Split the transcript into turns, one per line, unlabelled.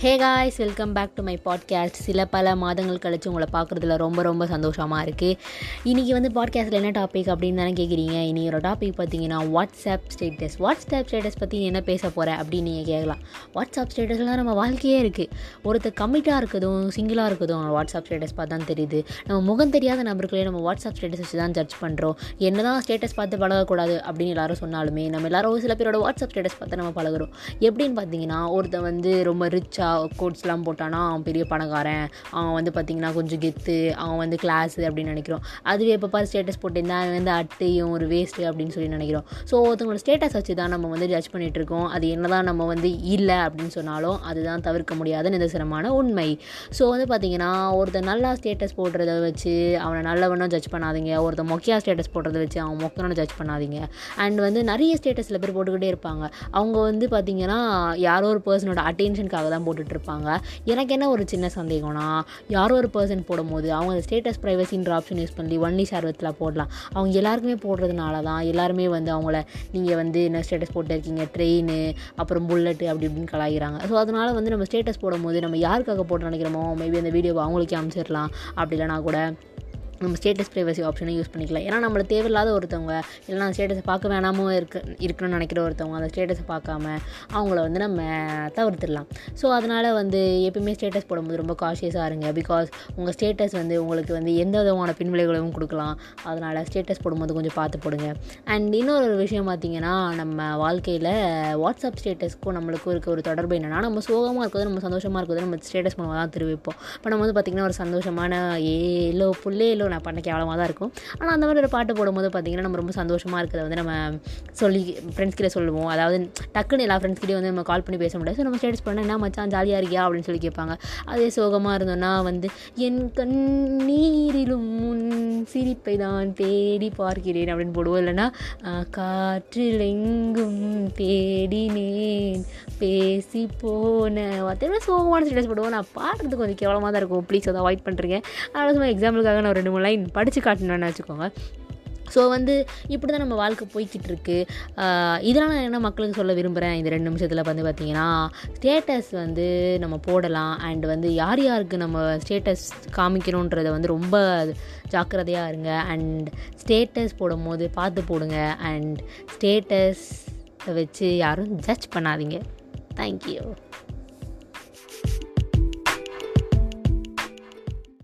Hey guys welcome back to my podcast சில பல மாதங்கள் கழித்து உங்களை பார்க்குறதுல ரொம்ப ரொம்ப சந்தோஷமாக இருக்குது இன்றைக்கி வந்து பாட்காஸ்ட்டில் என்ன டாபிக் அப்படின்னு தானே கேட்குறீங்க இன்றைக்கி டாபிக் பார்த்தீங்கன்னா வாட்ஸ்அப் ஸ்டேட்டஸ் வாட்ஸ்அப் ஸ்டேட்டஸ் பற்றி என்ன பேச போகிற அப்படின்னு நீங்கள் கேட்கலாம் வாட்ஸ்அப் ஸ்டேட்டஸ்லாம் தான் நம்ம வாழ்க்கையே இருக்குது ஒருத்தர் கமிட்டாக இருக்கதும் சிங்கிளாக இருக்கதும் வாட்ஸ்அப் ஸ்டேட்டஸ் பார்த்து தான் தெரியுது. நம்ம முகம் தெரியாத நபர்களே நம்ம வாட்ஸ்அப் ஸ்டேட்டஸ் வச்சு தான் ஜட்ஜ் பண்ணுறோம் என்ன தான் ஸ்டேட்டஸ் பார்த்து பழகக்கூடாது அப்படின்னு எல்லாரும் சொன்னாலுமே நம்ம எல்லாரும் ஒரு சில பேரோட வாட்ஸ்அப் ஸ்டேட்டஸ் பார்த்து நம்ம பழகுறோம். எப்படின்னு பார்த்தீங்கன்னா ஒருத்தர் வந்து ரொம்ப ரிச்சாக கோட்ஸ்லாம் போட்டானா அவன் பெரிய பணக்காரன் அவன் வந்து பார்த்திங்கன்னா கொஞ்சம் கெத்து அவன் வந்து கிளாஸு அப்படின்னு நினைக்கிறோம். அதுவே எப்போ பாரு ஸ்டேட்டஸ் போட்டிருந்தா அவன் வந்து அட்டையும் ஒரு வேஸ்ட்டு அப்படின்னு சொல்லி நினைக்கிறோம். ஸோ ஒருத்தவங்களோட ஸ்டேட்டஸ் வச்சு தான் நம்ம வந்து ஜட்ஜ் பண்ணிகிட்டு இருக்கோம். அது என்ன தான் நம்ம வந்து இல்லை அப்படின்னு சொன்னாலும் அதுதான் தவிர்க்க முடியாத நிதர்சனமான உண்மை. ஸோ வந்து பார்த்திங்கன்னா ஒருத்தர் நல்லா ஸ்டேட்டஸ் போடுறத வச்சு அவனை நல்லவனும் ஜட்ஜ் பண்ணாதீங்க. ஒருத்தர் மொக்கையாக ஸ்டேட்டஸ் போடுறத வச்சு அவன் மொக்கனும் ஜட்ஜ் பண்ணாதீங்க. அண்ட் வந்து நிறைய ஸ்டேட்டஸில் பேர் போட்டுக்கிட்டே இருப்பாங்க. அவங்க வந்து பார்த்திங்கன்னா யாரோ ஒரு பர்சனோட அட்டென்ஷனுக்காக தான் போட்டு இருப்பாங்க எனக்கு என்ன ஒரு சின்ன சந்தேகம்னா யாரோ ஒரு பர்சன் போடும்போது அவங்க ஸ்டேட்டஸ் ப்ரைவசின்ற ஆப்ஷன் யூஸ் பண்ணி ஒன்லி சர்வத்தில் போடலாம். அவங்க எல்லாருக்குமே போடுறதுனால தான் எல்லாருமே வந்து அவங்கள நீங்கள் வந்து என்ன ஸ்டேட்டஸ் போட்டிருக்கீங்க ட்ரெயின் அப்புறம் புல்லட்டு அப்படி இப்படின்னு கலாய்கிறாங்க ஸோ அதனால் வந்து நம்ம ஸ்டேட்டஸ் போடும்போது நம்ம யாருக்காக போட்டு நினைக்கிறோமோ மேபி அந்த வீடியோவை அவங்களுக்கே அமைச்சிடலாம். அப்படி இல்லைனா கூட நம்ம ஸ்டேட்டஸ் ப்ரைவசி ஆப்ஷனை யூஸ் பண்ணிக்கலாம். ஏன்னா நம்மளை தேவையில்லாத ஒருத்தவங்க இல்லைனா ஸ்டேட்டஸை பார்க்க வேணாமோ இருக்க இருக்கணும்னு நினைக்கிற ஒருத்தவங்க அந்த ஸ்டேட்டஸை பார்க்காம அவங்கள வந்து நம்ம தவிர்த்துடலாம். ஸோ அதனால் வந்து எப்பயுமே ஸ்டேட்டஸ் போடும்போது ரொம்ப காஷியஸாக இருங்க. பிகாஸ் உங்கள் ஸ்டேட்டஸ் வந்து உங்களுக்கு வந்து எந்த விதமான பின்விளைவுகளும் கொடுக்கலாம். அதனால் ஸ்டேட்டஸ் போடும்போது கொஞ்சம் பார்த்து போடுங்க. அண்ட் இன்னொரு ஒரு விஷயம் பார்த்திங்கன்னா நம்ம வாழ்க்கையில் வாட்ஸ்அப் ஸ்டேட்டஸ்க்கும் நம்மளுக்கும் இருக்க ஒரு தொடர்பு என்னென்னா நம்ம சோகமாக இருக்கிறது நம்ம சந்தோஷமாக இருக்கிறது நம்ம ஸ்டேட்டஸ் மூலமாக தான் தெரிவிப்போம். இப்போ நம்ம வந்து பார்த்திங்கன்னா ஒரு சந்தோஷமான ஏ இல்லை புல்லேலோ நான் பண்ண கேவலமாக தான் இருக்கும். ஆனால் அந்த மாதிரி ஒரு பாட்டு போடும்போது பார்த்திங்கன்னா நம்ம ரொம்ப சந்தோஷமாக இருக்கிறத வந்து நம்ம சொல்லி ஃப்ரெண்ட்ஸ் கிட்டே சொல்லுவோம். அதாவது டக்குன்னு எல்லா ஃப்ரெண்ட்ஸ் கிட்டே வந்து நம்ம கால் பண்ணி பேச முடியாது. ஸோ நம்ம ஸ்டேட்டஸ் பண்ணால் என்ன மச்சான் ஜாலியாக இருக்கியா? அப்படின்னு சொல்லி கேட்பாங்க. அதே சோகமாக இருந்தோன்னா வந்து என் கண்ணீரிலும் முன் சிரிப்பை தான் தேடி பார்க்கிறேன் அப்படின்னு போடுவோம். இல்லைன்னா காற்றில் எங்கும் தேடினேன். பேசி போனேன் திரும்ப சோகமான ஸ்டேட்டஸ் போடுவோம். நான் பாடுறதுக்கு கொஞ்சம் கேவலமாக தான் இருக்கும். ப்ளீஸ் அதை அவாய்ட் பண்ணுறீங்க அதனால் சும்மா எக்ஸாம்பிளுக்காக நான் ரெண்டு மூணு லைன் படித்து காட்டணும்னு வச்சுக்கோங்க. ஸோ வந்து இப்படி தான் நம்ம வாழ்க்கை போய்கிட்டு இருக்கு. இதெல்லாம் நான் என்ன மக்களுக்கு சொல்ல விரும்புகிறேன் இந்த ரெண்டு நிமிஷத்தில் வந்து பார்த்திங்கன்னா ஸ்டேட்டஸ் வந்து நம்ம போடலாம். அண்ட் வந்து யார் யாருக்கு நம்ம ஸ்டேட்டஸ் காமிக்கணுன்றதை வந்து ரொம்ப ஜாக்கிரதையாக இருங்க. அண்ட் ஸ்டேட்டஸ் போடும் போது பார்த்து போடுங்க. அண்ட் ஸ்டேட்டஸ் வச்சு யாரும் ஜட்ஜ் பண்ணாதீங்க. Thank you.